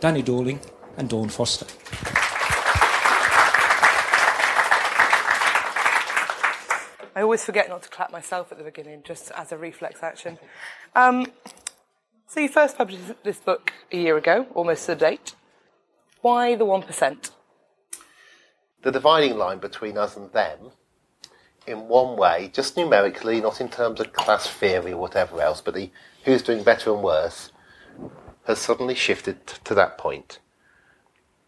Danny Dorling and Dawn Foster. I always forget not to clap myself at the beginning, just as a reflex action. Um, so you first published this book a year ago, almost to the date. Why the 1%? The dividing line between us and them, in one way, just numerically, not in terms of class theory or whatever else, but the who's doing better and worse, has suddenly shifted to that point.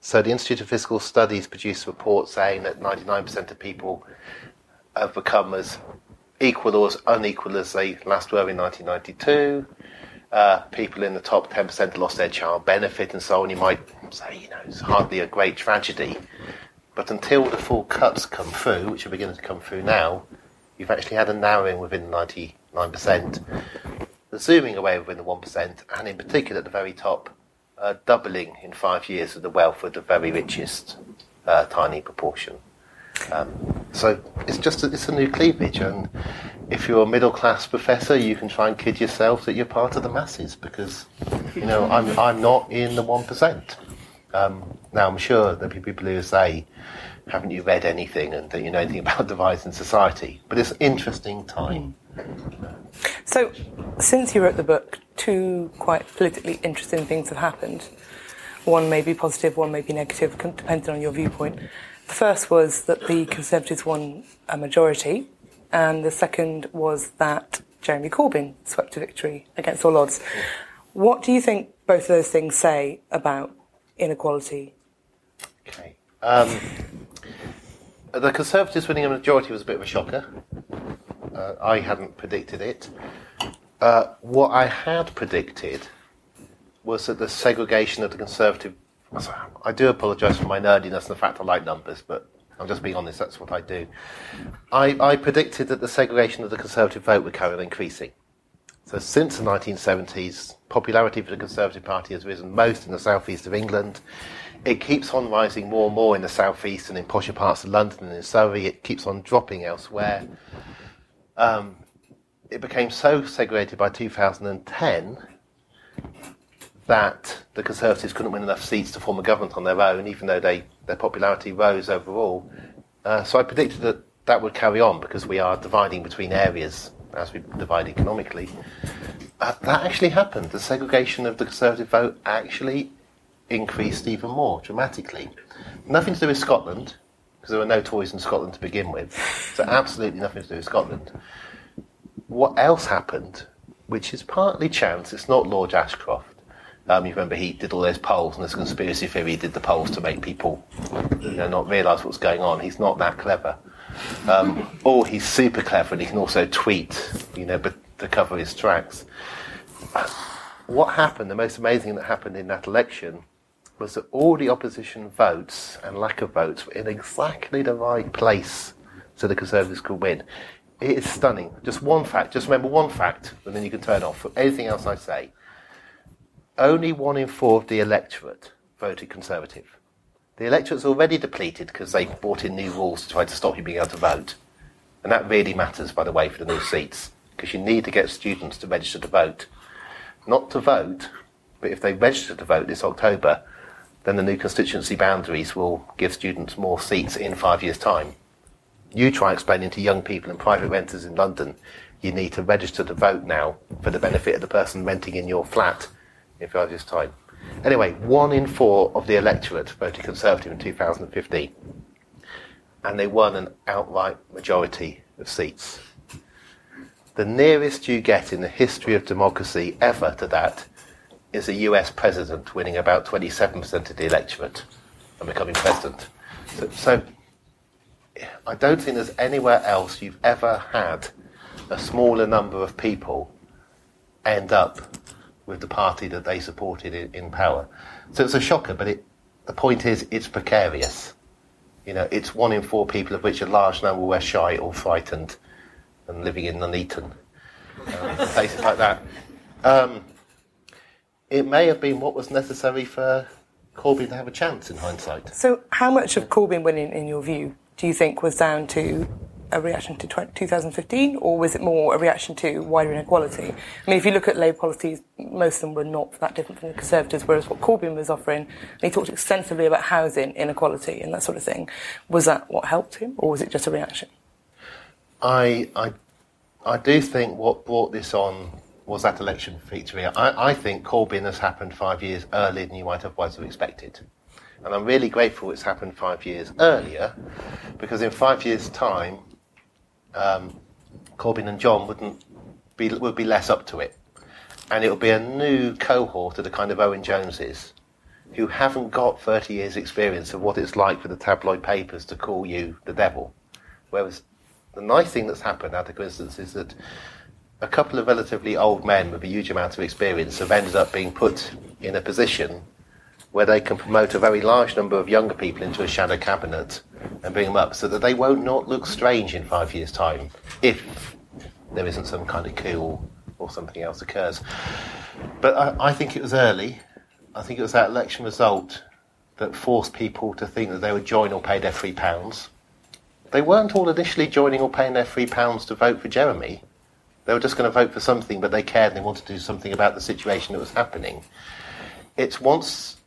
So the Institute of Fiscal Studies produced a report saying that 99% of people have become as equal or as unequal as they last were in 1992 uh, people in the top 10% lost their child benefit and so on. You might say, you know, it's hardly a great tragedy. But until the full cuts come through, which are beginning to come through now, you've actually had a narrowing within 99%, the zooming away within the 1%, and in particular at the very top, uh, doubling in five years of the wealth of the very richest uh, tiny proportion. Um, so it's just a, it's a new cleavage, and if you're a middle class professor, you can try and kid yourself that you're part of the masses because you know I'm I'm not in the one percent. Um, now I'm sure there'll be people who say, "Haven't you read anything and don't you know anything about divides in society?" But it's an interesting time. So, since you wrote the book, two quite politically interesting things have happened. One may be positive, one may be negative, depending on your viewpoint. The first was that the Conservatives won a majority, and the second was that Jeremy Corbyn swept to victory against all odds. What do you think both of those things say about inequality? Okay. Um, the Conservatives winning a majority was a bit of a shocker. Uh, I hadn't predicted it. Uh, what I had predicted was that the segregation of the Conservative I do apologise for my nerdiness and the fact I like numbers, but I'm just being honest, that's what I do. I, I predicted that the segregation of the Conservative vote would carry on increasing. So since the 1970s, popularity for the Conservative Party has risen most in the southeast of England. It keeps on rising more and more in the southeast and in posher parts of London and in Surrey. It keeps on dropping elsewhere. Um, it became so segregated by 2010 that the Conservatives couldn't win enough seats to form a government on their own, even though they, their popularity rose overall. Uh, so I predicted that that would carry on because we are dividing between areas as we divide economically. That actually happened. The segregation of the Conservative vote actually increased even more dramatically. Nothing to do with Scotland, because there were no Tories in Scotland to begin with. So absolutely nothing to do with Scotland. What else happened, which is partly chance, it's not Lord Ashcroft, um, you remember he did all those polls, and there's conspiracy theory he did the polls to make people you know, not realise what's going on. He's not that clever. Um, or he's super clever and he can also tweet, you know, but to cover his tracks. What happened, the most amazing thing that happened in that election, was that all the opposition votes and lack of votes were in exactly the right place so the Conservatives could win. It is stunning. Just one fact, just remember one fact, and then you can turn off. Anything else I say, only one in four of the electorate voted Conservative. The electorate's already depleted because they've brought in new rules to try to stop you being able to vote. And that really matters, by the way, for the new seats. because you need to get students to register to vote. Not to vote, but if they register to vote this October, then the new constituency boundaries will give students more seats in five years' time. You try explaining to young people and private renters in London you need to register to vote now for the benefit of the person renting in your flat in five years' time. Anyway, one in four of the electorate voted Conservative in 2015, and they won an outright majority of seats. The nearest you get in the history of democracy ever to that is a US president winning about 27% of the electorate and becoming president. So, so I don't think there's anywhere else you've ever had a smaller number of people end up with the party that they supported in, in power. So it's a shocker, but it, the point is it's precarious. You know, it's one in four people, of which a large number were shy or frightened and living in Nuneaton, um, places like that. Um, it may have been what was necessary for Corbyn to have a chance in hindsight. So, how much of Corbyn winning, in your view, do you think was down to a reaction to 2015, or was it more a reaction to wider inequality? I mean, if you look at Labour policies, most of them were not that different from the Conservatives, whereas what Corbyn was offering, he talked extensively about housing inequality and that sort of thing, was that what helped him, or was it just a reaction? I, I, I do think what brought this on was that election victory. I, I think Corbyn has happened five years earlier than you might otherwise have expected. And I'm really grateful it's happened five years earlier, because in five years' time, um, Corbyn and John wouldn't be would be less up to it, and it will be a new cohort of the kind of Owen Joneses who haven't got 30 years' experience of what it's like for the tabloid papers to call you the devil. Whereas the nice thing that's happened out of coincidence is that a couple of relatively old men with a huge amount of experience have ended up being put in a position where they can promote a very large number of younger people into a shadow cabinet and bring them up so that they won't not look strange in five years' time if there isn't some kind of coup or, or something else occurs. But I, I think it was early. I think it was that election result that forced people to think that they would join or pay their three pounds. They weren't all initially joining or paying their three pounds to vote for Jeremy. They were just going to vote for something, but they cared and they wanted to do something about the situation that was happening. It's once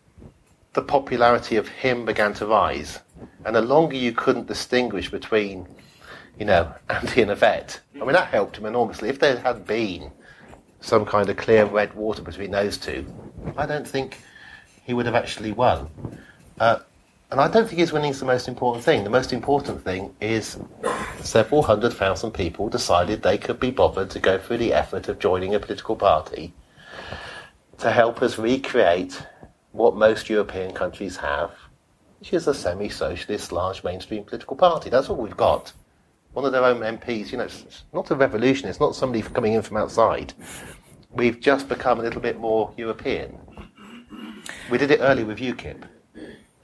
the popularity of him began to rise, and the longer you couldn't distinguish between, you know, Andy and Yvette, I mean, that helped him enormously. If there had been some kind of clear red water between those two, I don't think he would have actually won. Uh, and I don't think his winning is the most important thing. The most important thing is several hundred thousand people decided they could be bothered to go through the effort of joining a political party to help us recreate what most European countries have, which is a semi socialist, large mainstream political party. That's what we've got. One of their own MPs, you know, it's not a revolution, it's not somebody coming in from outside. We've just become a little bit more European. We did it early with UKIP.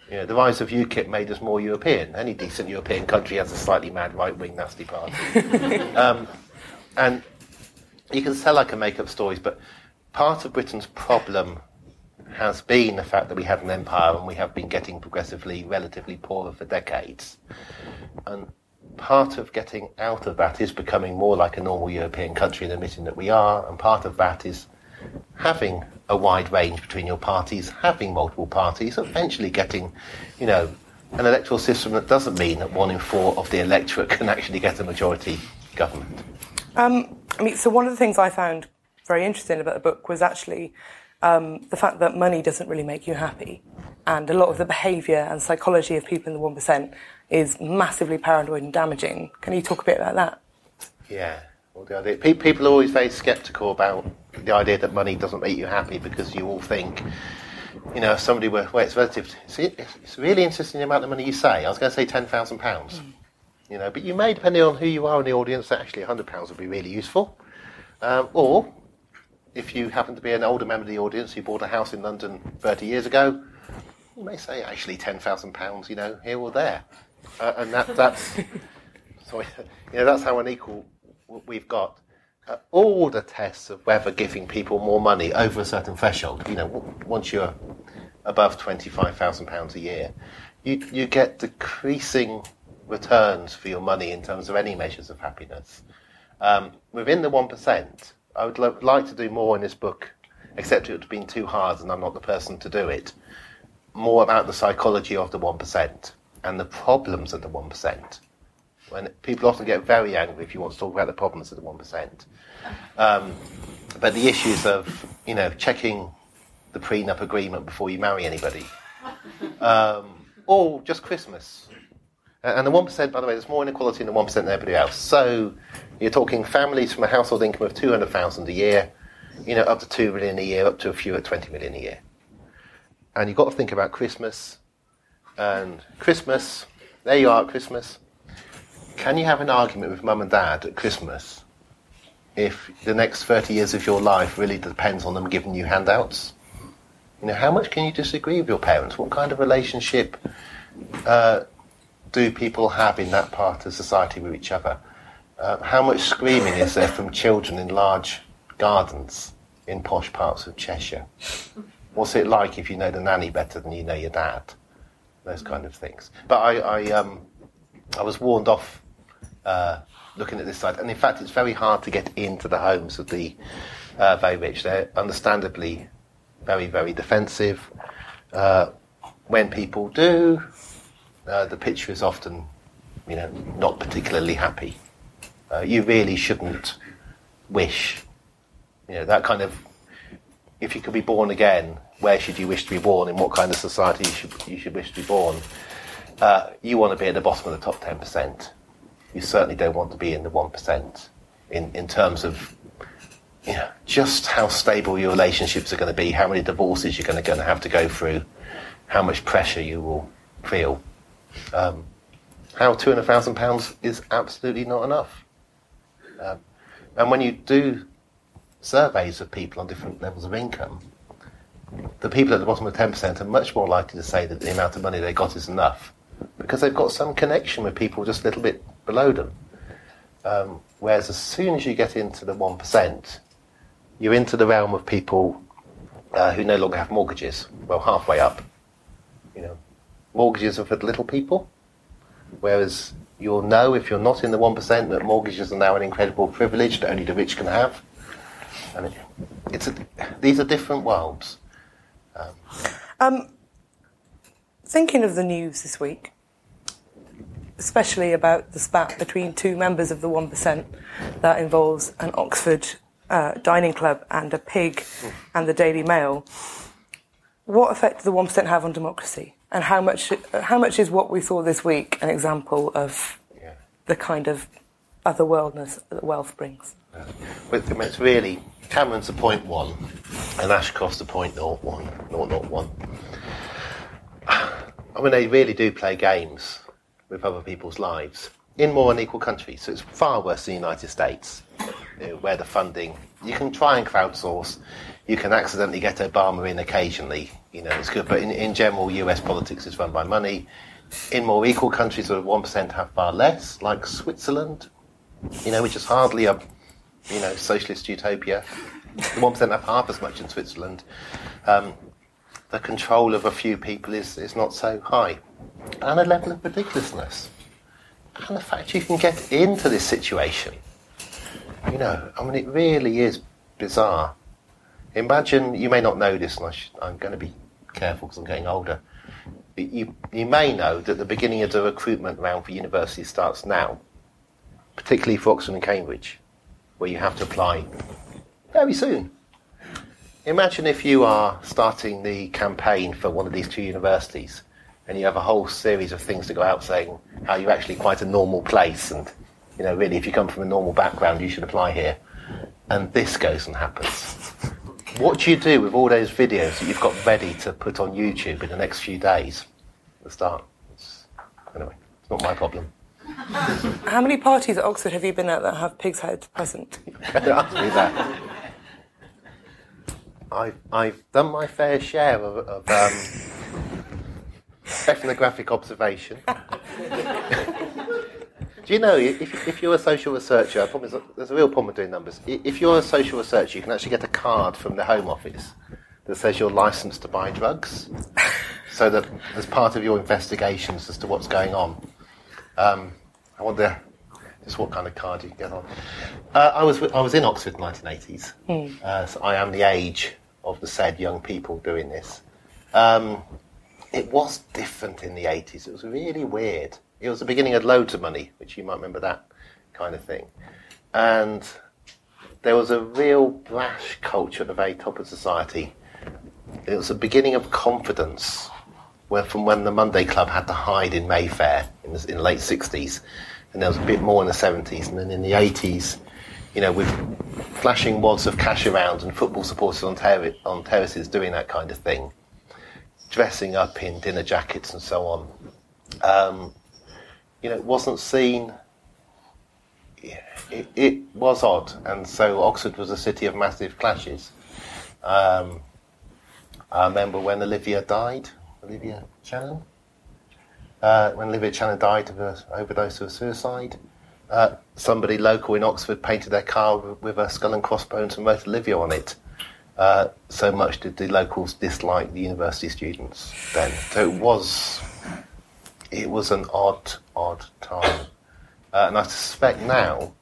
You know, the rise of UKIP made us more European. Any decent European country has a slightly mad right-wing nasty party. um, and you can sell like a make up stories, but part of Britain's problem has been the fact that we had an empire and we have been getting progressively relatively poorer for decades. And part of getting out of that is becoming more like a normal European country and admitting that we are, and part of that is having a wide range between your parties, having multiple parties, eventually getting, you know, an electoral system that doesn't mean that one in four of the electorate can actually get a majority government. Um, I mean, so one of the things I found very interesting about the book was actually um, the fact that money doesn't really make you happy. And a lot of the behaviour and psychology of people in the 1% is massively paranoid and damaging. Can you talk a bit about that? Yeah. Well, the idea, people are always very sceptical about the idea that money doesn't make you happy because you all think, you know, if somebody were, well, it's relative. To, it's really interesting the amount of money you say. I was going to say £10,000. Mm. You know, but you may, depending on who you are in the audience, that actually £100 would be really useful. Um, or if you happen to be an older member of the audience who bought a house in London 30 years ago, you may say actually £10,000, you know, here or there. Uh, and that, that's, sorry, you know, that's how unequal we've got. Uh, all the tests of whether giving people more money over a certain threshold, you know, once you're above £25,000 a year, you, you get decreasing returns for your money in terms of any measures of happiness. Um, within the 1%, I would lo- like to do more in this book, except it would have been too hard and I'm not the person to do it. More about the psychology of the 1% and the problems of the 1%. When people often get very angry if you want to talk about the problems of the 1%. Um, but the issues of, you know, checking the prenup agreement before you marry anybody. Um, or just Christmas. And the 1%, by the way, there's more inequality in the 1% than everybody else. So you're talking families from a household income of 200,000 a year, you know, up to 2 million a year, up to a few at 20 million a year. And you've got to think about Christmas. And Christmas, there you are at Christmas. Can you have an argument with mum and dad at Christmas if the next 30 years of your life really depends on them giving you handouts? You know, how much can you disagree with your parents? What kind of relationship uh, do people have in that part of society with each other? Uh, how much screaming is there from children in large gardens in posh parts of Cheshire? What's it like if you know the nanny better than you know your dad? Those kind of things. But I, I, um, I was warned off uh, looking at this side, and in fact, it's very hard to get into the homes of the uh, very rich. They're understandably very, very defensive. Uh, when people do, uh, the picture is often, you know, not particularly happy. Uh, you really shouldn't wish, you know, that kind of. If you could be born again, where should you wish to be born? In what kind of society you should you should wish to be born? Uh, you want to be at the bottom of the top ten percent. You certainly don't want to be in the one percent in in terms of you know, just how stable your relationships are going to be, how many divorces you're going to, going to have to go through, how much pressure you will feel. Um, how two hundred thousand pounds is absolutely not enough. Um, and when you do surveys of people on different levels of income, the people at the bottom of ten percent are much more likely to say that the amount of money they got is enough because they've got some connection with people just a little bit below them. Um, whereas as soon as you get into the one percent, you're into the realm of people uh, who no longer have mortgages. Well, halfway up, you know, mortgages are for the little people, whereas you'll know if you're not in the one percent that mortgages are now an incredible privilege that only the rich can have. And it, it's a, these are different worlds. Um, um, thinking of the news this week, especially about the spat between two members of the 1% that involves an Oxford uh, dining club and a pig and the Daily Mail, what effect does the 1% have on democracy? And how much, how much is what we saw this week an example of yeah. the kind of otherworldness that wealth brings? Yeah. But it's really Cameron's a point one and Ashcroft's a point naught one, naught naught one. I mean, they really do play games with other people's lives in more unequal countries. So it's far worse than the United States where the funding you can try and crowdsource. You can accidentally get Obama in occasionally. You know, it's good, but in, in general, U.S. politics is run by money. In more equal countries, one percent have far less, like Switzerland, you know, which is hardly a you know socialist utopia. The one percent have half as much in Switzerland. Um, the control of a few people is, is not so high, and a level of ridiculousness, and the fact you can get into this situation you know, I mean, it really is bizarre. Imagine, you may not know this, and I am going to be careful because I'm getting older. You, you may know that the beginning of the recruitment round for universities starts now, particularly for Oxford and Cambridge, where you have to apply very soon. Imagine if you are starting the campaign for one of these two universities and you have a whole series of things to go out saying how you're actually quite a normal place and you know, really, if you come from a normal background, you should apply here. And this goes and happens. What do you do with all those videos that you've got ready to put on YouTube in the next few days? The start. It's, anyway, it's not my problem. How many parties at Oxford have you been at that have pig's heads present? Don't Ask me that. I've, I've done my fair share of, of um, ethnographic observation. Do you know, if, if you're a social researcher, there's a real problem with doing numbers. If you're a social researcher, you can actually get a card from the Home Office that says you're licensed to buy drugs, so that as part of your investigations as to what's going on. Um, I wonder, Just what kind of card you can get on. Uh, I was I was in Oxford in the 1980s, uh, so I am the age of the said young people doing this. Um, it was different in the 80s. It was really weird. It was the beginning of loads of money, which you might remember that kind of thing. And there was a real brash culture at the very top of society. It was the beginning of confidence where, from when the Monday Club had to hide in Mayfair in the, in the late 60s. And there was a bit more in the 70s. And then in the 80s, you know, with flashing wads of cash around and football supporters on, terri- on terraces doing that kind of thing, dressing up in dinner jackets and so on. Um, you know, it wasn't seen. It, it was odd, and so Oxford was a city of massive clashes. Um, I remember when Olivia died, Olivia Channon. Uh, when Olivia Channon died of an overdose of suicide, uh, somebody local in Oxford painted their car with, with a skull and crossbones and wrote Olivia on it. Uh, so much did the locals dislike the university students then. So it was, it was an odd, odd time. Uh, and I suspect now,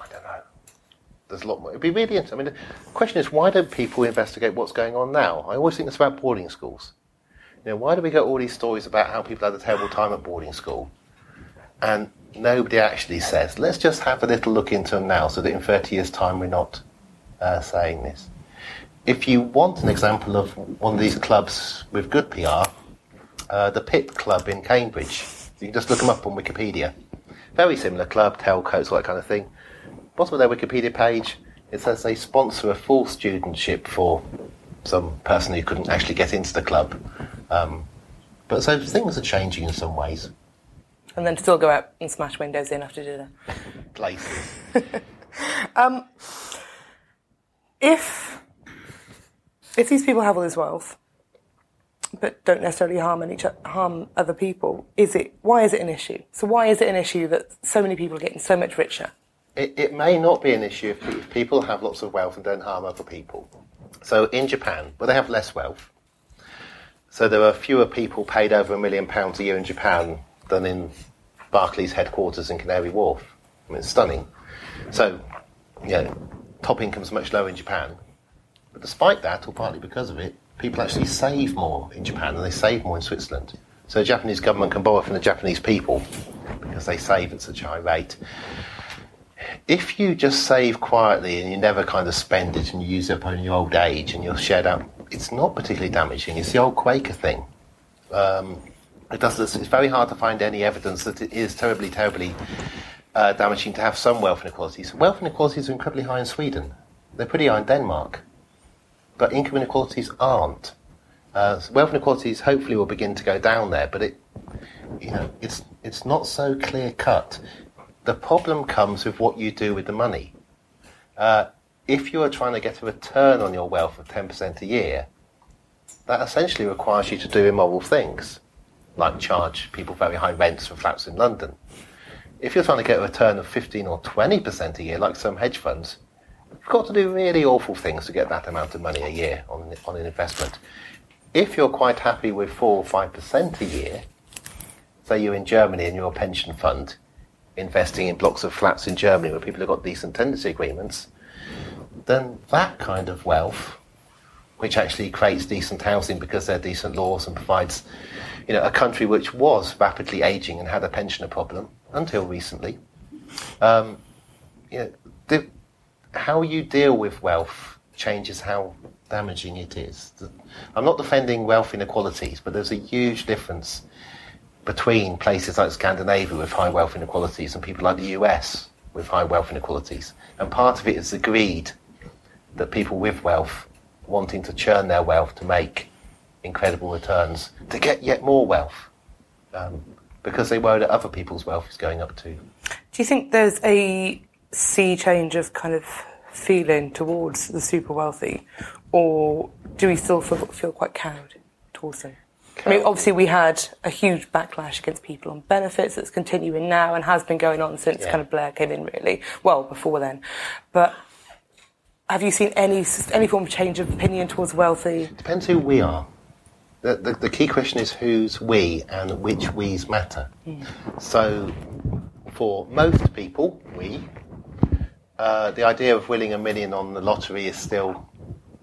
I don't know, there's a lot more. It'd be really interesting. I mean, the question is, why don't people investigate what's going on now? I always think it's about boarding schools. You know, why do we get all these stories about how people had a terrible time at boarding school? And nobody actually says, let's just have a little look into them now so that in 30 years' time we're not uh, saying this. If you want an example of one of these clubs with good PR, uh, the Pitt Club in Cambridge, you can just look them up on Wikipedia. Very similar club, tailcoats, all that kind of thing. Bottom of their Wikipedia page, it says they sponsor a full studentship for some person who couldn't actually get into the club. Um, but so things are changing in some ways. And then still go out and smash windows in after dinner. Places. If if these people have all this wealth, but don't necessarily harm any, harm other people, is it why is it an issue? So why is it an issue that so many people are getting so much richer? It, it may not be an issue if, if people have lots of wealth and don't harm other people. So in Japan, where they have less wealth, so there are fewer people paid over a million pounds a year in Japan than in Barclays headquarters in Canary Wharf. I mean, it's stunning. So, you know, top income's much lower in Japan. But despite that, or partly because of it, people actually save more in Japan than they save more in Switzerland. So the Japanese government can borrow from the Japanese people because they save at such a high rate. If you just save quietly and you never kind of spend it and you use it up in your old age and you're shared out, it's not particularly damaging. It's the old Quaker thing. Um, it does, it's very hard to find any evidence that it is terribly, terribly uh, damaging to have some wealth inequalities. Wealth inequalities are incredibly high in Sweden. They're pretty high in Denmark. But income inequalities aren't. Uh, wealth inequalities hopefully will begin to go down there, but it, you know, it's, it's not so clear cut. The problem comes with what you do with the money. Uh, if you are trying to get a return on your wealth of 10% a year, that essentially requires you to do immoral things, like charge people very high rents for flats in London. If you're trying to get a return of 15 or 20% a year, like some hedge funds, you've got to do really awful things to get that amount of money a year on, on an investment. If you're quite happy with 4 or 5% a year, say you're in Germany and you're a pension fund investing in blocks of flats in Germany where people have got decent tenancy agreements, then that kind of wealth, which actually creates decent housing because there are decent laws and provides, you know, a country which was rapidly aging and had a pensioner problem until recently. Um, you know, how you deal with wealth changes how damaging it is. I'm not defending wealth inequalities, but there's a huge difference between places like Scandinavia with high wealth inequalities and people like the US with high wealth inequalities. And part of it is the greed that people with wealth wanting to churn their wealth to make incredible returns to get yet more wealth um, because they worry that other people's wealth is going up too. Do you think there's a sea change of kind of feeling towards the super wealthy, or do we still feel, feel quite cowed towards them? I mean, obviously, we had a huge backlash against people on benefits that's continuing now and has been going on since Yeah. kind of Blair came in, really. Well, before then. But have you seen any any form of change of opinion towards wealthy? Depends who we are. The, the, the key question is who's we and which we's matter. Hmm. So, for most people, we, uh, the idea of winning a million on the lottery is still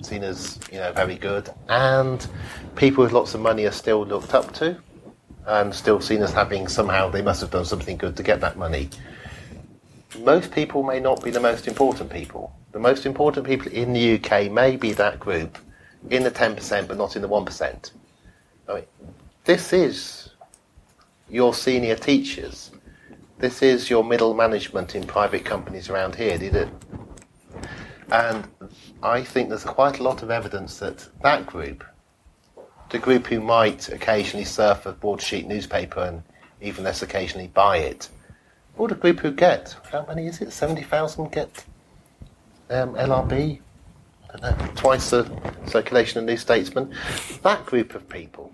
seen as you know very good, and people with lots of money are still looked up to, and still seen as having somehow they must have done something good to get that money. Most people may not be the most important people. The most important people in the UK may be that group in the 10%, but not in the 1%. I mean, this is your senior teachers. This is your middle management in private companies around here. Did it? And I think there's quite a lot of evidence that that group, the group who might occasionally surf a broadsheet newspaper and even less occasionally buy it, or the group who get, how many is it? 70,000 get um, LRB? Know, twice the circulation of New Statesman. That group of people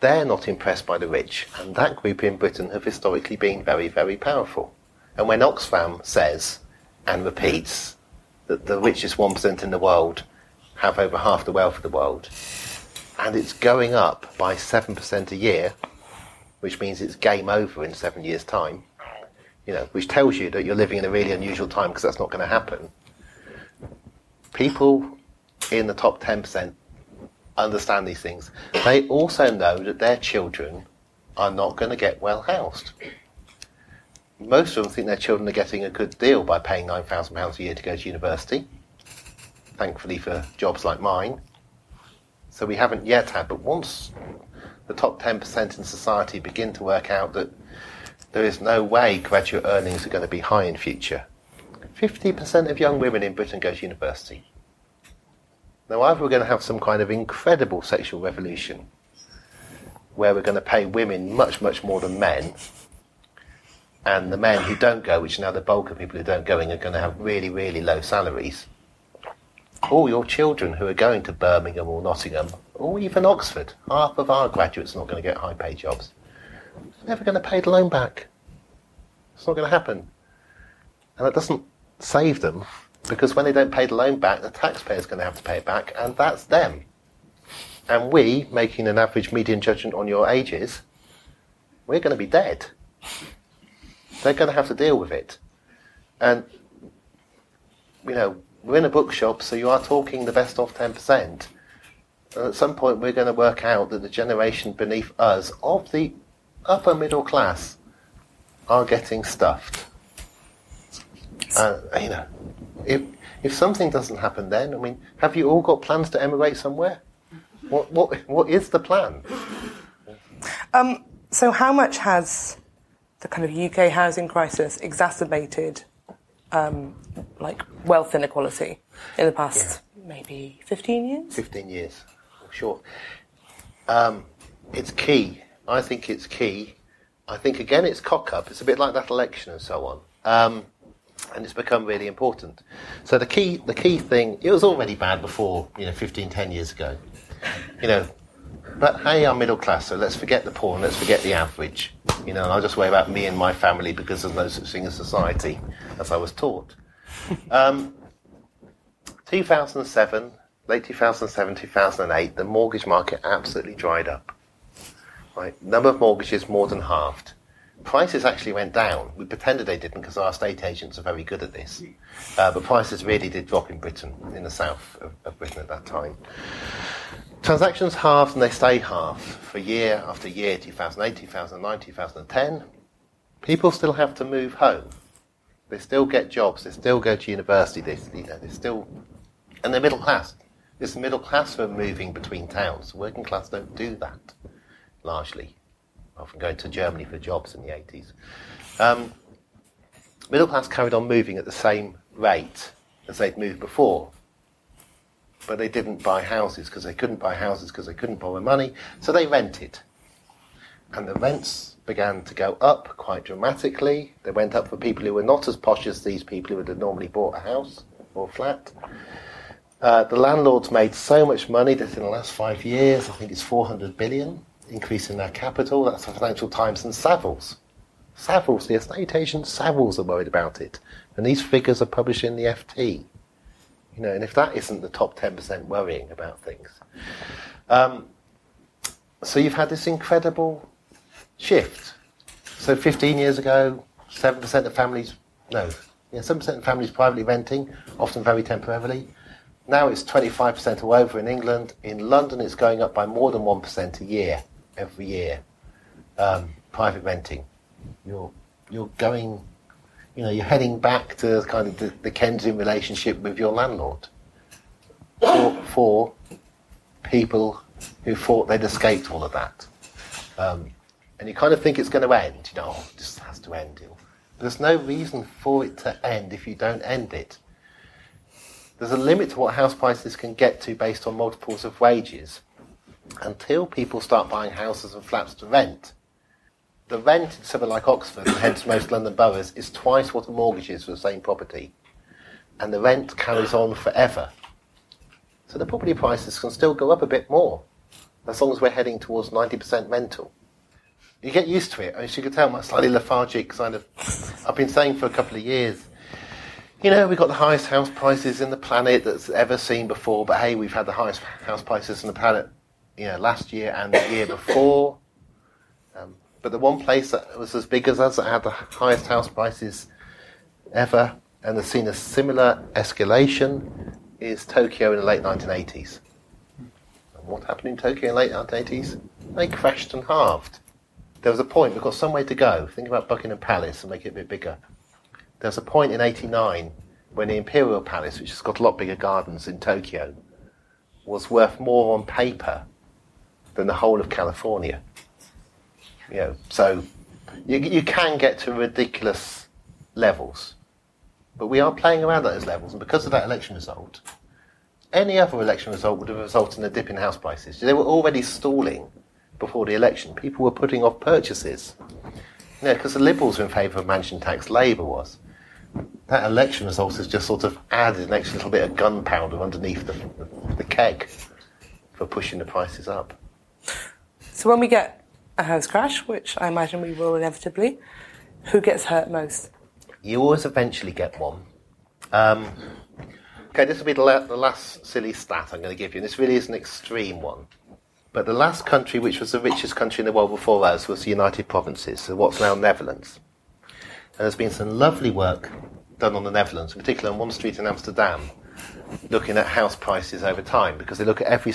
they're not impressed by the rich, and that group in Britain have historically been very, very powerful. And when Oxfam says and repeats that the richest 1% in the world have over half the wealth of the world, and it's going up by 7% a year, which means it's game over in seven years' time, you know, which tells you that you're living in a really unusual time because that's not going to happen. People in the top 10% understand these things. They also know that their children are not going to get well housed. Most of them think their children are getting a good deal by paying £9,000 a year to go to university, thankfully for jobs like mine. So we haven't yet had, but once the top 10% in society begin to work out that there is no way graduate earnings are going to be high in future, 50% of young women in Britain go to university. Now, either we're going to have some kind of incredible sexual revolution where we're going to pay women much, much more than men, and the men who don't go, which now the bulk of people who don't going, are going to have really, really low salaries. All your children who are going to Birmingham or Nottingham, or even Oxford, half of our graduates are not going to get high paid jobs. They're never going to pay the loan back. It's not going to happen. And it doesn't save them because when they don't pay the loan back, the taxpayer's going to have to pay it back, and that's them. And we, making an average median judgment on your ages, we're going to be dead. They're going to have to deal with it. And, you know, we're in a bookshop, so you are talking the best of 10%. And at some point, we're going to work out that the generation beneath us, of the upper middle class, are getting stuffed. Uh, you know, if if something doesn't happen then, I mean, have you all got plans to emigrate somewhere? What what what is the plan? Um, so, how much has the kind of UK housing crisis exacerbated um, like wealth inequality in the past yeah. maybe 15 years? 15 years, sure. Um, it's key. I think it's key. I think, again, it's cock up. It's a bit like that election and so on. Um, and it's become really important. So the key, the key thing, it was already bad before, you know, 15, 10 years ago. You know, but hey, I'm middle class, so let's forget the poor and let's forget the average. You know, and I'll just worry about me and my family because there's no such thing as society, as I was taught. Um, 2007, late 2007, 2008, the mortgage market absolutely dried up. Right, number of mortgages more than halved prices actually went down. We pretended they didn't because our estate agents are very good at this. Uh, but prices really did drop in Britain, in the south of, of, Britain at that time. Transactions halved and they stay halved for year after year 2008, 2009, 2010. People still have to move home. They still get jobs. They still go to university. They, you know, they still. And they're middle class. It's the middle class who are moving between towns. Working class don't do that, largely often going to Germany for jobs in the 80s. Um, middle class carried on moving at the same rate as they'd moved before. But they didn't buy houses because they couldn't buy houses because they couldn't borrow money, so they rented. And the rents began to go up quite dramatically. They went up for people who were not as posh as these people who would have normally bought a house or flat. Uh, the landlords made so much money that in the last five years, I think it's 400 billion, increase in their capital. That's the Financial Times and Savills. Savills, the estate agent Savills are worried about it. And these figures are published in the FT. You know, and if that isn't the top 10% worrying about things. Um, so you've had this incredible shift. So 15 years ago, 7% of families, no, yeah, 7% of families privately renting, often very temporarily. Now it's 25% all over in England. In London, it's going up by more than 1% a year, every year. Um, private renting. You're, you're going, you know, you're heading back to kind of the, the relationship with your landlord. For, for people who thought they'd escaped all of that. Um, and you kind of think it's going to end. You know, oh, this has to end. There's no reason for it to end if you don't end it. There's a limit to what house prices can get to based on multiples of wages. Until people start buying houses and flats to rent, the rent in somewhere like Oxford, and hence most London boroughs, is twice what a mortgage is for the same property. And the rent carries on forever. So the property prices can still go up a bit more, as long as we're heading towards 90% rental you get used to it. As you can tell, I'm slightly lethargic kind of. I've been saying for a couple of years, you know, we've got the highest house prices in the planet that's ever seen before. But hey, we've had the highest house prices in the planet, you know, last year and the year before. Um, but the one place that was as big as us that had the highest house prices ever and has seen a similar escalation is Tokyo in the late 1980s. And what happened in Tokyo in the late 1980s? They crashed and halved there was a point, we've got some way to go. Think about Buckingham Palace and make it a bit bigger. There was a point in 89 when the Imperial Palace, which has got a lot bigger gardens in Tokyo, was worth more on paper than the whole of California. You know, so you, you can get to ridiculous levels. But we are playing around at those levels, and because of that election result, any other election result would have resulted in a dip in house prices. They were already stalling before the election, people were putting off purchases. Yeah, because the Liberals were in favour of mansion tax, Labour was. That election result has just sort of added an extra little bit of gunpowder underneath the, the keg for pushing the prices up. So when we get a house crash, which I imagine we will inevitably, who gets hurt most? You always eventually get one. Um, okay, this will be the, la- the last silly stat I'm going to give you. This really is an extreme one. But the last country, which was the richest country in the world before us, was the United Provinces, so what's now Netherlands. And there's been some lovely work done on the Netherlands, particularly on one street in Amsterdam, looking at house prices over time, because they look at every.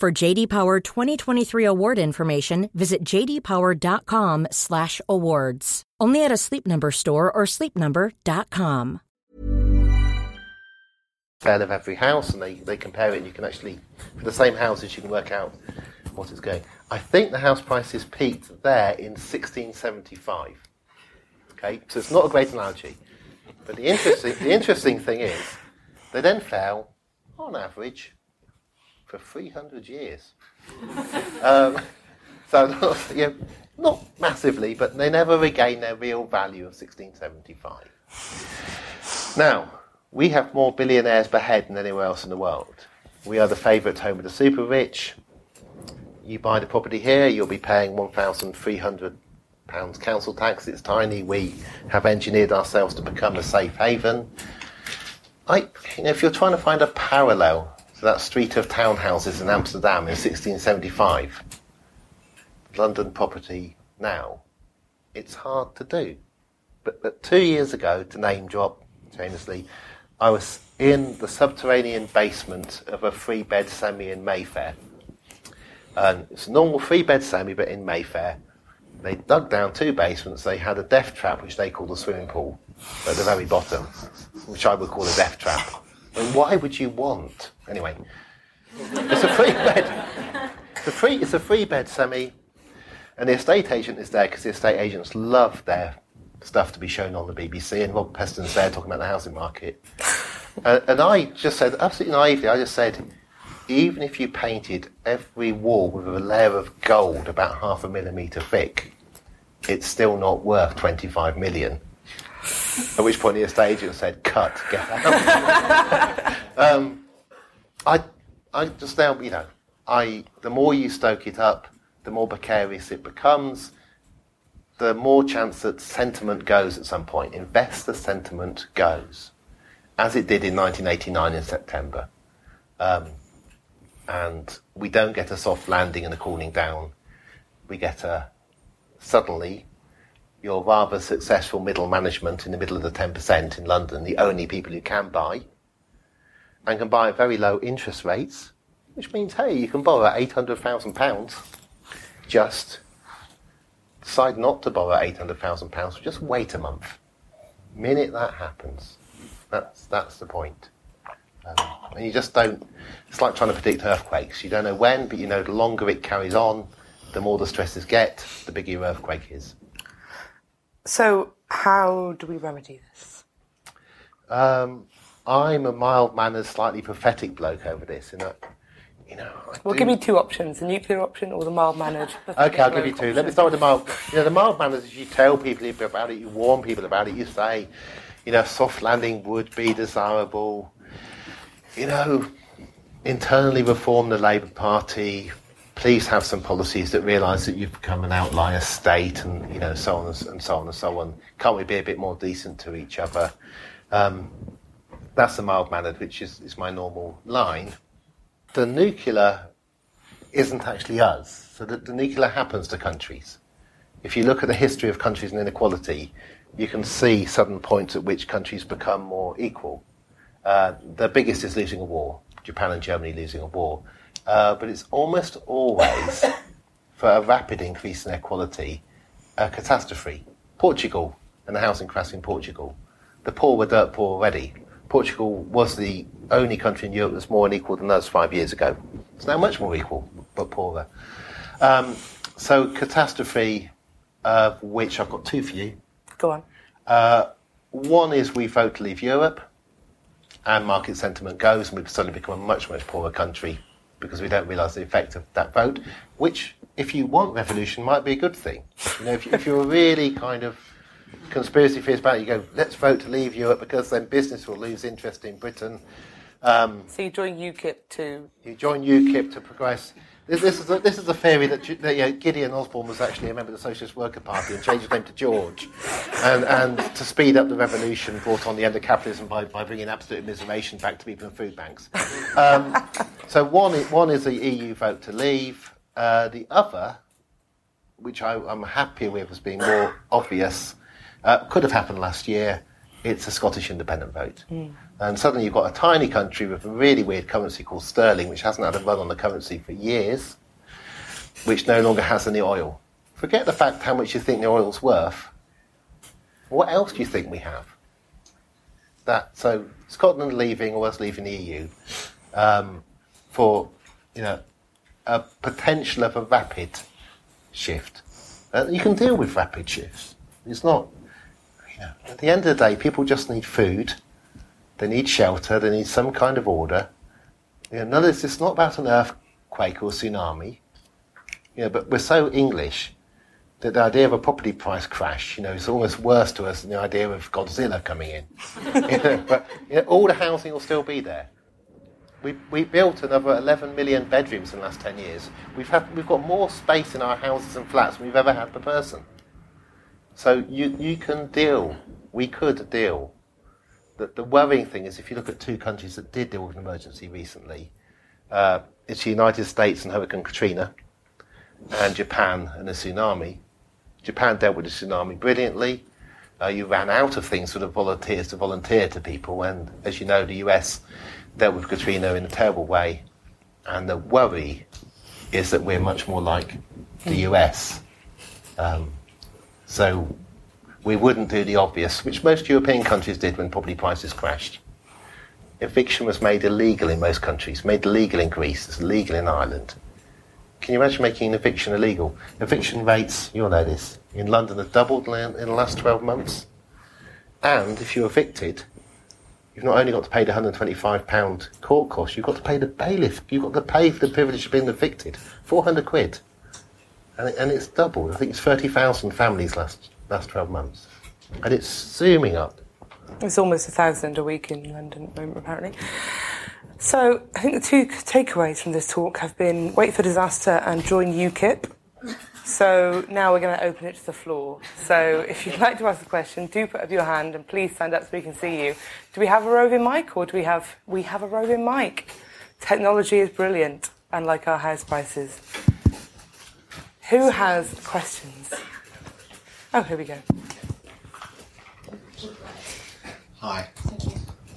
For JD Power 2023 award information, visit jdpower.com/awards. Only at a Sleep Number store or sleepnumber.com. Fair of every house, and they, they compare it, and you can actually, for the same houses, you can work out what it's going. I think the house prices peaked there in 1675. Okay, so it's not a great analogy, but the interesting the interesting thing is they then fell on average for 300 years. um, so, not, not massively, but they never regained their real value of 1675. Now, we have more billionaires per head than anywhere else in the world. We are the favourite home of the super rich. you buy the property here, you'll be paying £1,300 council tax. It's tiny. We have engineered ourselves to become a safe haven. I, you know, if you're trying to find a parallel to that street of townhouses in Amsterdam in 1675, London property now, it's hard to do. But, but two years ago, to name drop famously, I was in the subterranean basement of a three bed semi in Mayfair. And it's a normal three bed semi, but in Mayfair. They dug down two basements. They had a death trap, which they called a swimming pool, at the very bottom, which I would call a death trap. Mean, why would you want? Anyway, it's a free bed. It's a free, It's a three bed semi, and the estate agent is there because the estate agents love their stuff to be shown on the BBC, and Rob Peston's there talking about the housing market. And I just said, absolutely naively, I just said, even if you painted every wall with a layer of gold about half a millimetre thick, it's still not worth 25 million. At which point the estate agent said, cut, get out. um, I, I just now, you know, I, the more you stoke it up, the more precarious it becomes, the more chance that sentiment goes at some point. Investor sentiment goes, as it did in 1989 in September. Um, and we don't get a soft landing and a cooling down. We get a suddenly your rather successful middle management in the middle of the 10% in London, the only people who can buy, and can buy at very low interest rates, which means, hey, you can borrow £800,000 just decide not to borrow £800,000, just wait a month. Minute that happens, that's, that's the point. Um, and you just don't, it's like trying to predict earthquakes. You don't know when, but you know the longer it carries on, the more the stresses get, the bigger your earthquake is. So, how do we remedy this? Um, I'm a mild mannered, slightly prophetic bloke over this, in that, you know. I Well, do- give me two options: the nuclear option or the mild mannered. Okay, I'll give you two. Let me start with the mild. You know, the mild manners is you tell people about it, you warn people about it, you say, you know, soft landing would be desirable. You know, internally reform the Labour Party. Please have some policies that realise that you've become an outlier state, and you know, so on and and so on and so on. Can't we be a bit more decent to each other? Um, that's the mild mannered, which is, is my normal line. The nuclear isn't actually us. So the, the nuclear happens to countries. If you look at the history of countries and inequality, you can see sudden points at which countries become more equal. Uh, the biggest is losing a war, Japan and Germany losing a war. Uh, but it's almost always, for a rapid increase in equality, a catastrophe. Portugal and the housing crash in Portugal. The poor were dirt poor already. Portugal was the only country in Europe that's more unequal than us five years ago. It's now much more equal, but poorer. Um, so, catastrophe, of which I've got two for you. Go on. Uh, one is we vote to leave Europe, and market sentiment goes, and we've suddenly become a much, much poorer country because we don't realise the effect of that vote, which, if you want revolution, might be a good thing. You know, if, you- if you're really kind of conspiracy theorist about it, you go, let's vote to leave Europe because then business will lose interest in Britain. Um, So you join UKIP to you join UKIP to progress. This, this, is, a, this is a theory that, that you know, Gideon Osborne was actually a member of the Socialist Worker Party and changed his name to George. And, and to speed up the revolution, brought on the end of capitalism by, by bringing absolute immiseration back to people in food banks. Um, so one, one is the EU vote to leave. Uh, the other, which I, I'm happier with as being more obvious, uh, could have happened last year. It's a Scottish independent vote. And suddenly you've got a tiny country with a really weird currency called sterling, which hasn't had a run on the currency for years, which no longer has any oil. Forget the fact how much you think the oil's worth. What else do you think we have? That so Scotland leaving or us leaving the EU um, for you know a potential of a rapid shift. Uh, you can deal with rapid shifts. It's not. Know, at the end of the day, people just need food. They need shelter. They need some kind of order. You know, none of this. It's not about an earthquake or tsunami. You know, but we're so English that the idea of a property price crash, you know, is almost worse to us than the idea of Godzilla coming in. you know, but you know, all the housing will still be there. We, we built another 11 million bedrooms in the last 10 years. We've, had, we've got more space in our houses and flats than we've ever had per person. So you, you can deal, we could deal. The, the worrying thing is if you look at two countries that did deal with an emergency recently, uh, it's the United States and Hurricane Katrina, and Japan and a tsunami. Japan dealt with the tsunami brilliantly. Uh, you ran out of things for the volunteers to volunteer to people, and as you know, the US dealt with Katrina in a terrible way. And the worry is that we're much more like the US. Um, so we wouldn't do the obvious, which most European countries did when property prices crashed. Eviction was made illegal in most countries, made illegal in Greece, it's in Ireland. Can you imagine making an eviction illegal? Eviction rates, you'll know this, in London have doubled in the last 12 months. And if you're evicted, you've not only got to pay the £125 court cost, you've got to pay the bailiff. You've got to pay for the privilege of being evicted. 400 quid. And, and it's doubled. I think it's 30,000 families last, last 12 months. And it's zooming up. It's almost a thousand a week in London at the moment, apparently. So I think the two takeaways from this talk have been wait for disaster and join UKIP. So now we're going to open it to the floor. So if you'd like to ask a question, do put up your hand and please stand up so we can see you. Do we have a roving mic or do we have we have a roving mic? Technology is brilliant, unlike our house prices. Who has questions? Oh, here we go. Hi.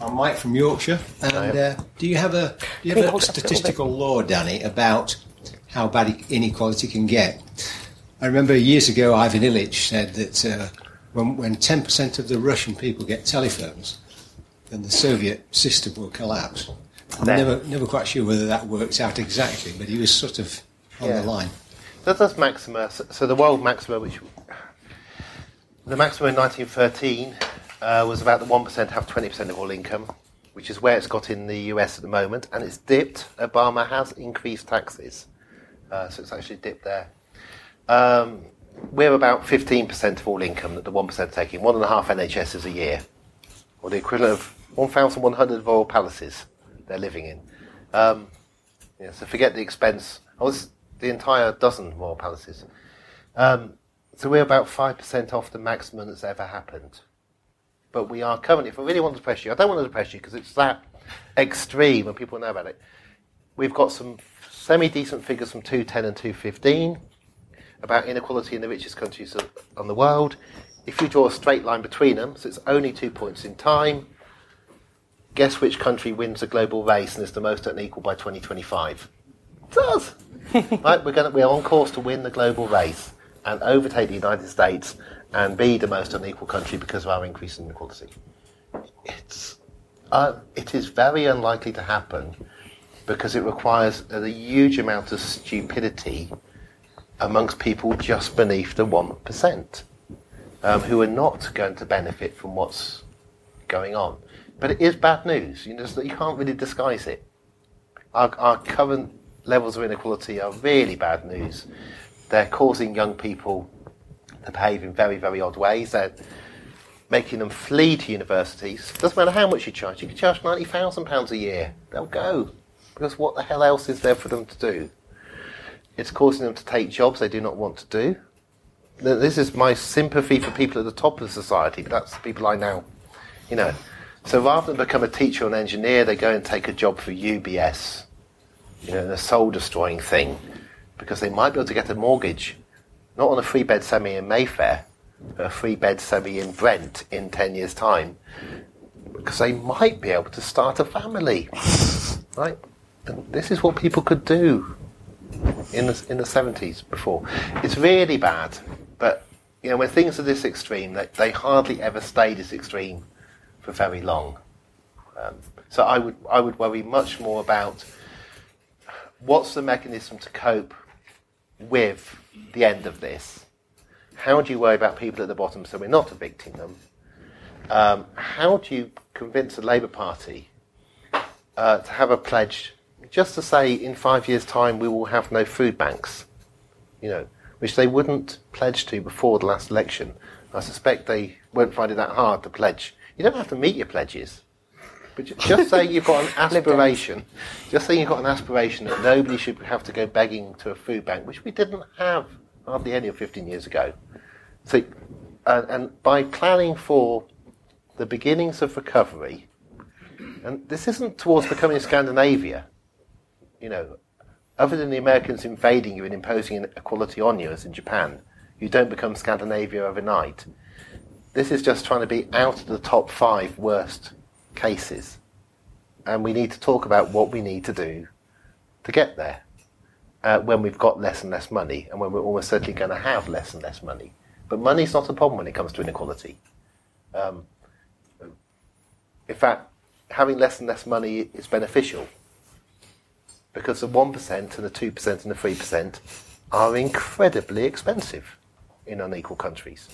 I'm Mike from Yorkshire, and uh, do you have a do you have a it up a statistical law, Danny, about how bad inequality can get? I remember years ago, Ivan Illich said that uh, when when 10% of the Russian people get telephones, then the Soviet system will collapse. I'm never never quite sure whether that works out exactly, but he was sort of on Yeah. the line. That does maxima. So, so the world maxima, which the maximum in 1913 uh, was about the one percent have 20 percent of all income, which is where it's got in the US at the moment, and it's dipped. Obama has increased taxes, uh, so it's actually dipped there. Um, we're about 15 percent of all income that the one are taking. One and a half NHSs a year, or the equivalent of 1,100 royal palaces they're living in. Um, yeah, so forget the expense. I was the entire dozen royal palaces. Um, so we're about five percent off the maximum that's ever happened. But we are currently, if I really want to depress you, I don't want to depress you because it's that extreme and people know about it. We've got some semi-decent figures from 210 and 215 about inequality in the richest countries on the world. If you draw a straight line between them, so it's only two points in time, guess which country wins the global race and is the most unequal by 2025? It does. right, we're going we're on course to win the global race and overtake the United States and be the most unequal country because of our increase in inequality. It's uh, it is very unlikely to happen because it requires a huge amount of stupidity amongst people just beneath the one percent, um, who are not going to benefit from what's going on. But it is bad news. You know, you can't really disguise it. Our, our current levels of inequality are really bad news. They're causing young people to behave in very, very odd ways. They're making them flee to universities. Doesn't matter how much you charge. You can charge ninety thousand pounds a year. They'll go because what the hell else is there for them to do? It's causing them to take jobs they do not want to do. This is my sympathy for people at the top of society, but that's the people I know. You know. So rather than become a teacher or an engineer, they go and take a job for UBS, you know, a soul destroying thing, because they might be able to get a mortgage, not on a three bed semi in Mayfair, but a three bed semi in Brent in 10 years' time, because they might be able to start a family. Right? And this is what people could do in the, in the 70s before. It's really bad, but you know, when things are this extreme, they, they hardly ever stay this extreme for very long. Um, so I would I would worry much more about what's the mechanism to cope with the end of this. How do you worry about people at the bottom so we're not evicting them? Um, how do you convince the Labour Party uh, to have a pledge just to say in five years' time we will have no food banks? You know, which they wouldn't pledge to before the last election. I suspect they won't find it that hard to pledge. You don't have to meet your pledges, but just say you've got an aspiration. Just say you've got an aspiration that nobody should have to go begging to a food bank, which we didn't have hardly any of 15 years ago. So, and, and by planning for the beginnings of recovery, and this isn't towards becoming Scandinavia, you know, other than the Americans invading you and imposing inequality on you, as in Japan, you don't become Scandinavia overnight. This is just trying to be out of the top five worst cases. And we need to talk about what we need to do to get there uh, when we've got less and less money and when we're almost certainly going to have less and less money. But money's not a problem when it comes to inequality. Um, in fact, having less and less money is beneficial because the 1% and the 2% and the 3% are incredibly expensive in unequal countries.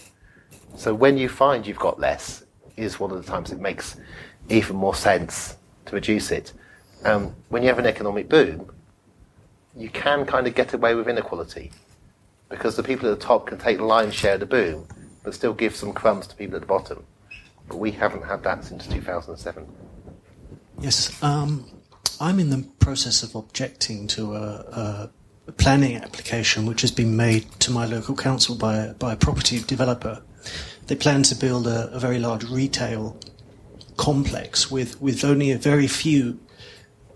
So when you find you've got less, is one of the times it makes even more sense to reduce it. Um, when you have an economic boom, you can kind of get away with inequality because the people at the top can take the lion's share of the boom, but still give some crumbs to people at the bottom. But we haven't had that since 2007. Yes, um, I'm in the process of objecting to a, a planning application which has been made to my local council by by a property developer. They plan to build a, a very large retail complex with, with only a very few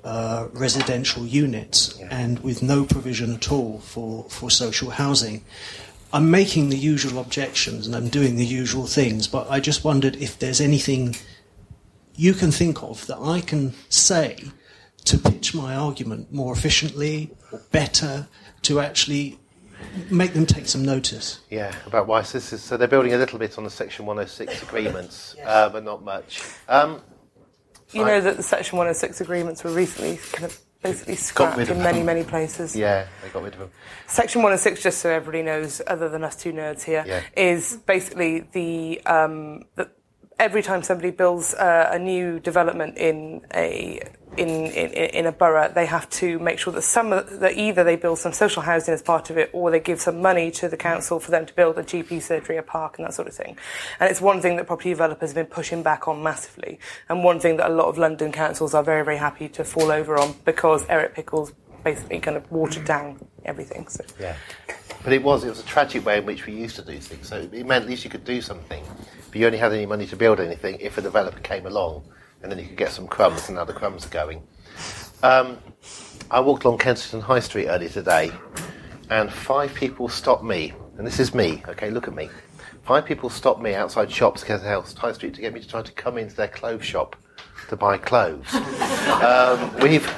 uh, residential units and with no provision at all for, for social housing. I'm making the usual objections and I'm doing the usual things, but I just wondered if there's anything you can think of that I can say to pitch my argument more efficiently or better to actually make them take some notice. Yeah, about why so this is so they're building a little bit on the Section 106 agreements, uh, but not much. Um, You know that the Section 106 agreements were recently kind of basically scrapped in many, them. many places. yeah, they got rid of them. Section 106, just so everybody knows, other than us two nerds here, Yeah. is basically the, um, the every time somebody builds uh, a new development in a in, in in a borough, they have to make sure that some that either they build some social housing as part of it, or they give some money to the council for them to build a GP surgery, a park, and that sort of thing. And it's one thing that property developers have been pushing back on massively, and one thing that a lot of London councils are very very happy to fall over on because Eric Pickles basically kind of watered down everything. So. Yeah. But it was, it was a tragic way in which we used to do things. So it meant at least you could do something, but you only had any money to build anything if a developer came along, and then you could get some crumbs, and now the crumbs are going. Um, I walked along Kensington High Street earlier today, and five people stopped me, and this is me, okay, look at me. Five people stopped me outside shops, Kensington High Street, to get me to try to come into their clothes shop to buy clothes. um, we've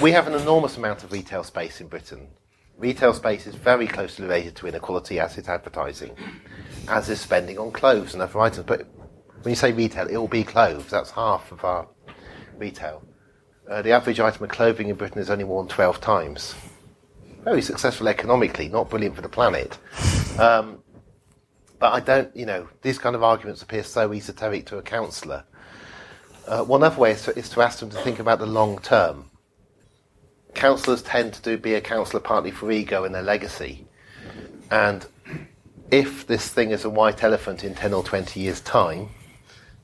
we have an enormous amount of retail space in Britain. Retail space is very closely related to inequality as is advertising, as is spending on clothes and other items. But when you say retail, it will be clothes. That's half of our retail. Uh, the average item of clothing in Britain is only worn 12 times. Very successful economically, not brilliant for the planet. Um, but I don't, you know, these kind of arguments appear so esoteric to a councillor. Uh, one other way is to, is to ask them to think about the long term councillors tend to do, be a councillor partly for ego and their legacy. And if this thing is a white elephant in 10 or 20 years' time,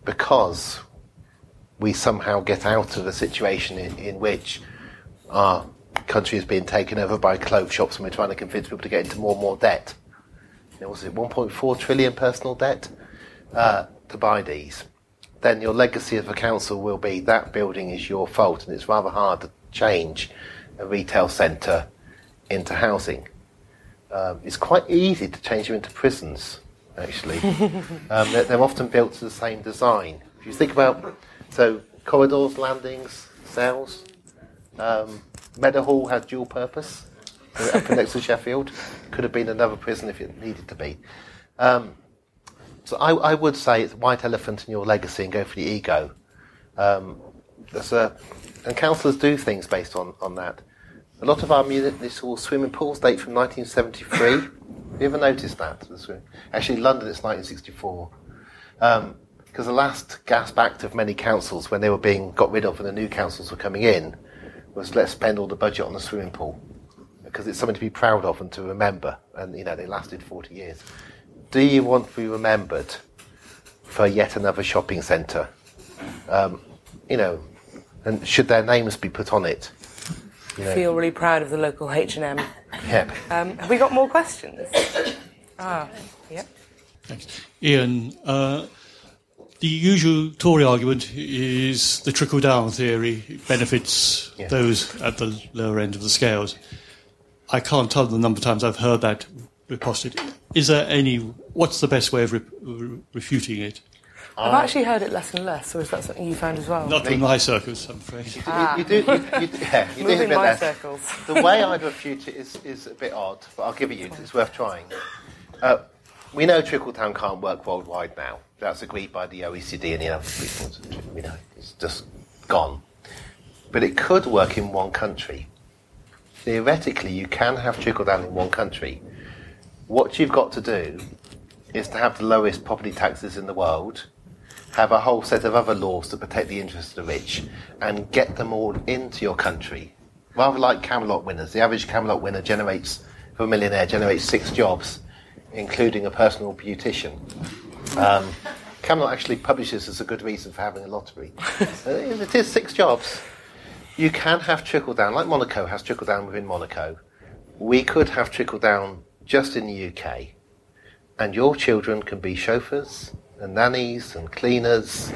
because we somehow get out of a situation in, in which our country is being taken over by clothes shops and we're trying to convince people to get into more and more debt. You was it 1.4 trillion personal debt uh, to buy these? Then your legacy of a council will be that building is your fault, and it's rather hard to change a retail centre into housing. Um, it's quite easy to change them into prisons, actually. um, they're, they're often built to the same design. If you think about, so corridors, landings, cells, um, Meadowhall had dual purpose, up next to Sheffield. Could have been another prison if it needed to be. Um, so I, I would say it's white elephant in your legacy and go for the ego. Um, a, and councillors do things based on, on that. A lot of our municipal swimming pools date from 1973. Have you ever noticed that? Actually, London it's 1964. Because the last gasp act of many councils when they were being got rid of and the new councils were coming in was let's spend all the budget on the swimming pool because it's something to be proud of and to remember. And you know they lasted 40 years. Do you want to be remembered for yet another shopping centre um, you know, and should their names be put on it? You know, Feel really proud of the local H and M. yeah. Um, have we got more questions? Ah, yep. Thanks. Ian, uh, the usual Tory argument is the trickle down theory It benefits Yeah. those at the lower end of the scales. I can't tell the number of times I've heard that reposted. Is there any, what's the best way of re- re- refuting it? I've actually heard it less and less, or is that something you found as well? Not in my circles, I'm afraid. You, you do, you, you, yeah, you do a in bit my less. circles. The way I'd refute it is, is a bit odd, but I'll give it you. It's worth trying. Uh, we know trickle down can't work worldwide now. That's agreed by the OECD and the other people. We know it's just gone. But it could work in one country. Theoretically, you can have trickle down in one country. What you've got to do is to have the lowest property taxes in the world, have a whole set of other laws to protect the interests of the rich, and get them all into your country. Rather like Camelot winners. The average Camelot winner generates, for a millionaire, generates six jobs, including a personal beautician. Um, Camelot actually publishes as a good reason for having a lottery. Uh, it is six jobs. You can have trickle down, like Monaco has trickle down within Monaco. We could have trickle down just in the UK, and your children can be chauffeurs and nannies and cleaners,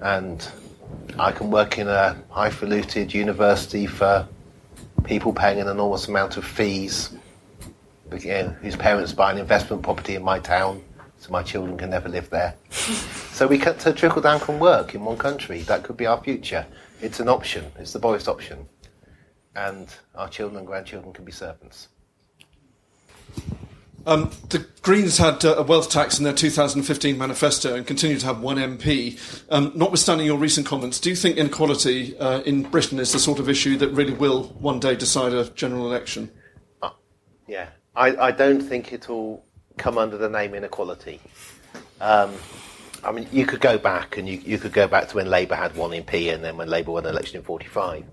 and I can work in a highfalutin university for people paying an enormous amount of fees, but, you know, whose parents buy an investment property in my town, so my children can never live there. so we can, so trickle down can work in one country. That could be our future. It's an option. It's the Boris option, and our children and grandchildren can be servants. Um, the Greens had uh, a wealth tax in their 2015 manifesto and continue to have one MP. Um, notwithstanding your recent comments, do you think inequality uh, in Britain is the sort of issue that really will one day decide a general election? Yeah, I, I don't think it'll come under the name inequality. Um, I mean, you could go back and you, you could go back to when Labour had one MP and then when Labour won an election in 45.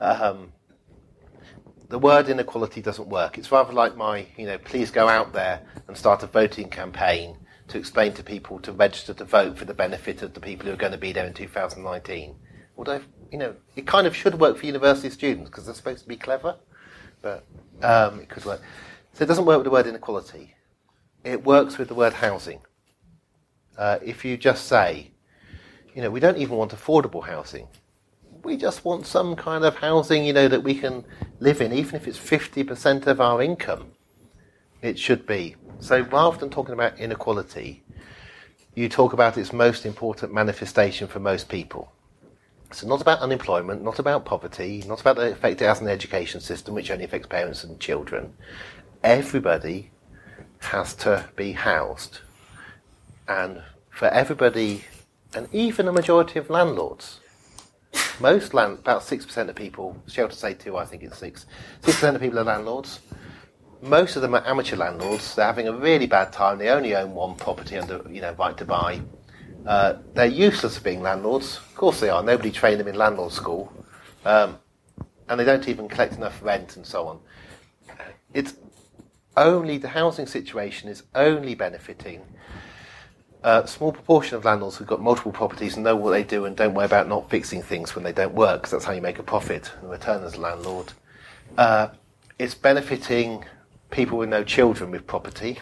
Um, the word inequality doesn't work. It's rather like my, you know, please go out there and start a voting campaign to explain to people to register to vote for the benefit of the people who are going to be there in 2019. Although, you know, it kind of should work for university students because they're supposed to be clever, but um, it could work. So it doesn't work with the word inequality. It works with the word housing. Uh, if you just say, you know, we don't even want affordable housing. We just want some kind of housing, you know, that we can live in, even if it's 50% of our income. It should be. So rather than talking about inequality, you talk about its most important manifestation for most people. So not about unemployment, not about poverty, not about the effect it has on the education system, which only affects parents and children. Everybody has to be housed. And for everybody, and even a majority of landlords, most land, about 6% of people, Shelter say 2, I think it's 6, 6% of people are landlords. Most of them are amateur landlords. They're having a really bad time. They only own one property under, you know, right to buy. Uh, they're useless at being landlords. Of course they are. Nobody trained them in landlord school. Um, and they don't even collect enough rent and so on. It's only, the housing situation is only benefiting a small proportion of landlords who've got multiple properties and know what they do and don't worry about not fixing things when they don't work, because that's how you make a profit and return as a landlord. Uh, it's benefiting people with no children with property.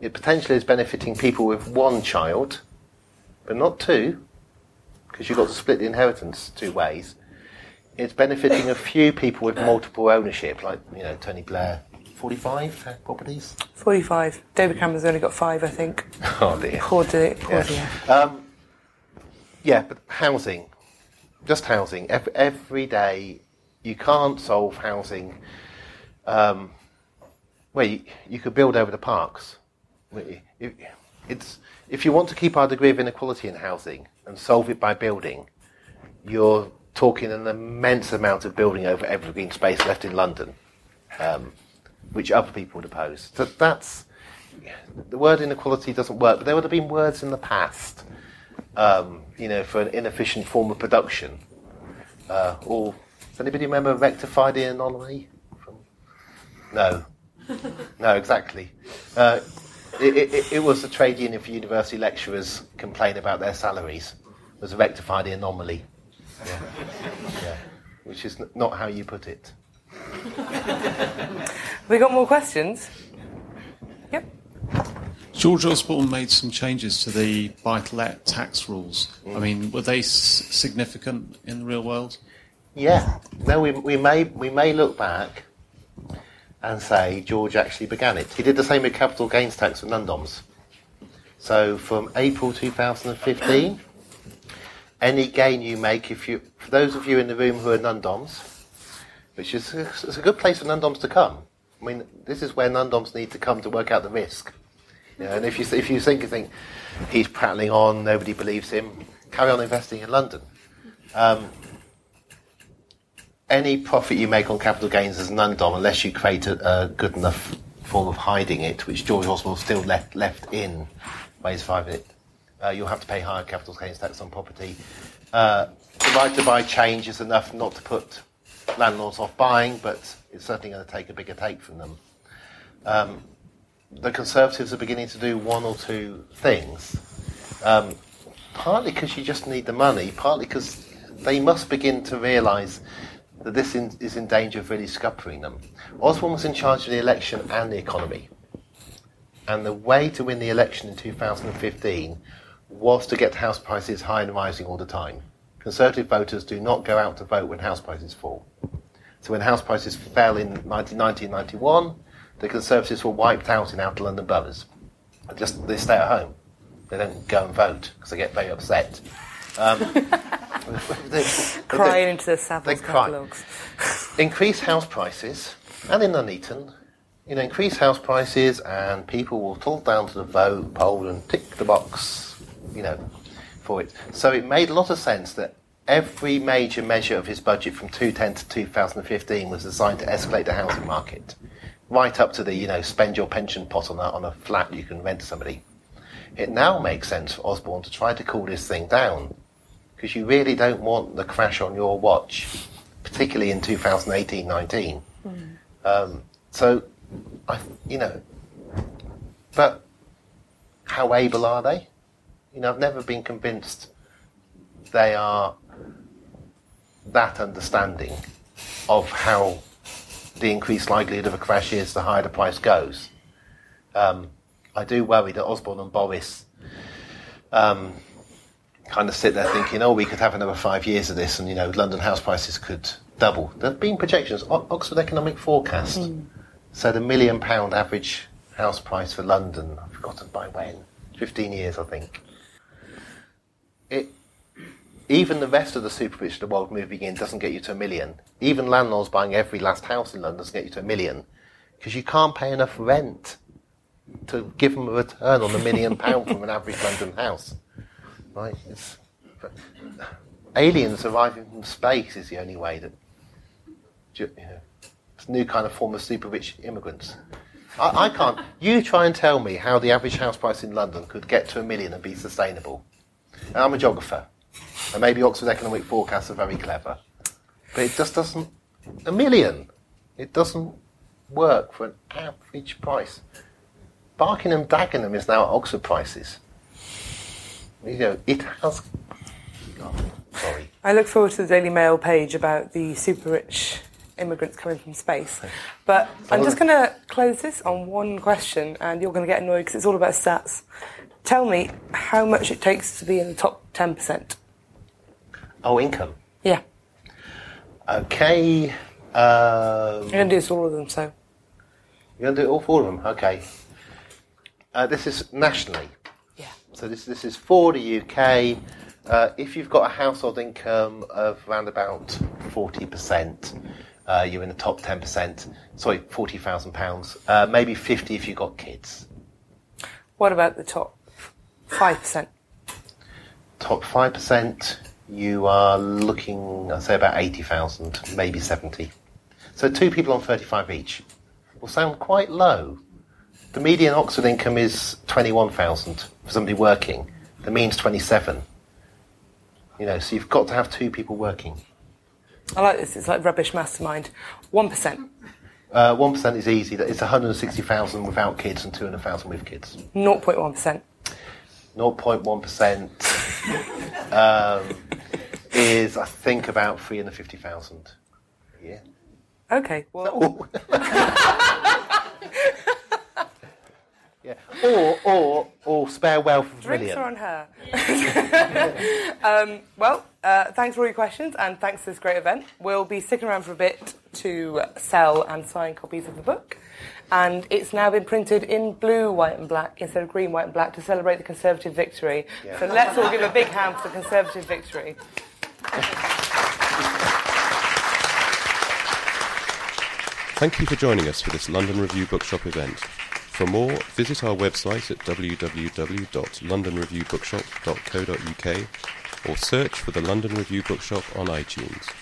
It potentially is benefiting people with one child, but not two, because you've got to split the inheritance two ways. It's benefiting a few people with multiple ownership, like you know Tony Blair, forty-five properties. 45. David Cameron's only got five, I think. Oh dear. Poor dear. Poor Yeah. dear. Um, yeah, but housing, just housing. Every, every day, you can't solve housing. Um, well, you, you could build over the parks. If, it's, if you want to keep our degree of inequality in housing and solve it by building, you're talking an immense amount of building over evergreen space left in London, um, which other people would oppose. So that's the word inequality doesn't work, but there would have been words in the past, um, you know, for an inefficient form of production. Uh, or does anybody remember rectify the anomaly? No, no, exactly. Uh, it, it, it was a trade union for university lecturers complain about their salaries. It was rectified anomaly. Yeah. yeah. Which is not how you put it. we got more questions? Yep. George Osborne made some changes to the buy-to-let tax rules. I mean, were they s- significant in the real world? Yeah. No, we, we may we may look back and say George actually began it. He did the same with capital gains tax for non-doms. So from April 2015, any gain you make, if you for those of you in the room who are non-doms, which is it's a good place for non-doms to come. I mean, this is where non-doms need to come to work out the risk. And if you if you think you think he's prattling on, nobody believes him, carry on investing in London. Um, any profit you make on capital gains as non-dom, unless you create a, a good enough form of hiding it, which George Osborne still left left in ways five it, uh, you'll have to pay higher capital gains tax on property. Uh, the right to buy change is enough not to put landlords off buying, but it's certainly going to take a bigger take from them. Um, the Conservatives are beginning to do one or two things. Um, partly because you just need the money, partly because they must begin to realise that this in, is in danger of really scuppering them. Osborne was in charge of the election and the economy. And the way to win the election in 2015 was to get house prices high and rising all the time. Conservative voters do not go out to vote when house prices fall. So when house prices fell in 1991, the Conservatives were wiped out in outer London boroughs. Just they stay at home. They don't go and vote because they get very upset. Um, they, Crying into the Savills they catalogues. increase house prices, and in Nuneaton, you know, increase house prices, and people will talk down to the vote poll and tick the box, you know, for it. So it made a lot of sense that every major measure of his budget from 2010 to 2015 was designed to escalate the housing market, right up to the, you know, spend your pension pot on a, on a flat you can rent to somebody. It now makes sense for Osborne to try to cool this thing down, because you really don't want the crash on your watch, particularly in 2018-19. Um, so, I, you know, but how able are they? You know, I've never been convinced they are that understanding of how the increased likelihood of a crash is, the higher the price goes. Um, I do worry that Osborne and Boris um, kind of sit there thinking, oh, we could have another five years of this, and you know, London house prices could double. There have been projections. O- Oxford Economic Forecast said a million pound average house price for London. I've forgotten by when. Fifteen years, I think. It, even the rest of the super rich the world moving in doesn't get you to a million. Even landlords buying every last house in London doesn't get you to a million because you can't pay enough rent to give them a return on a million pound from an average London house. Right? It's, aliens arriving from space is the only way that you know, it's a new kind of form of super rich immigrants. I, I can't. You try and tell me how the average house price in London could get to a million and be sustainable. And I'm a geographer, and maybe Oxford Economic Forecasts are very clever, but it just doesn't. A million, it doesn't work for an average price. Barking and Dagenham is now at Oxford prices. You know, it has. Oh, sorry. I look forward to the Daily Mail page about the super rich immigrants coming from space. But I'm just going to close this on one question, and you're going to get annoyed because it's all about stats. Tell me how much it takes to be in the top 10%. Oh, income. Yeah, Okay. Um, you're going to do this all of them, so. You're going to do it all four of them? Okay. Uh, this is nationally. Yeah. So this, this is for the UK. Uh, if you've got a household income of around about 40%, uh, you're in the top 10%. Sorry, £40,000. Uh, maybe 50 if you've got kids. What about the top 5%? Top 5%, you are looking, I'd say about 80,000, maybe 70. So two people on 35 each will sound quite low. The median Oxford income is 21,000 for somebody working. The mean's 27. You know, so you've got to have two people working. I like this, it's like rubbish mastermind. 1%, Uh, 1% is easy. It's 160,000 without kids and 200,000 with kids. 0.1%. 0.1%. um, is, I think, about 350,000 a year. Okay, well. Yeah. Or, or, or spare wealth of Drinks million. are on her. um, well, uh, thanks for all your questions and thanks for this great event. We'll be sticking around for a bit to sell and sign copies of the book. And it's now been printed in blue, white, and black instead of green, white, and black to celebrate the Conservative victory. Yeah. So let's all give a big hand for the Conservative victory. Thank you for joining us for this London Review Bookshop event. For more, visit our website at www.londonreviewbookshop.co.uk or search for the London Review Bookshop on iTunes.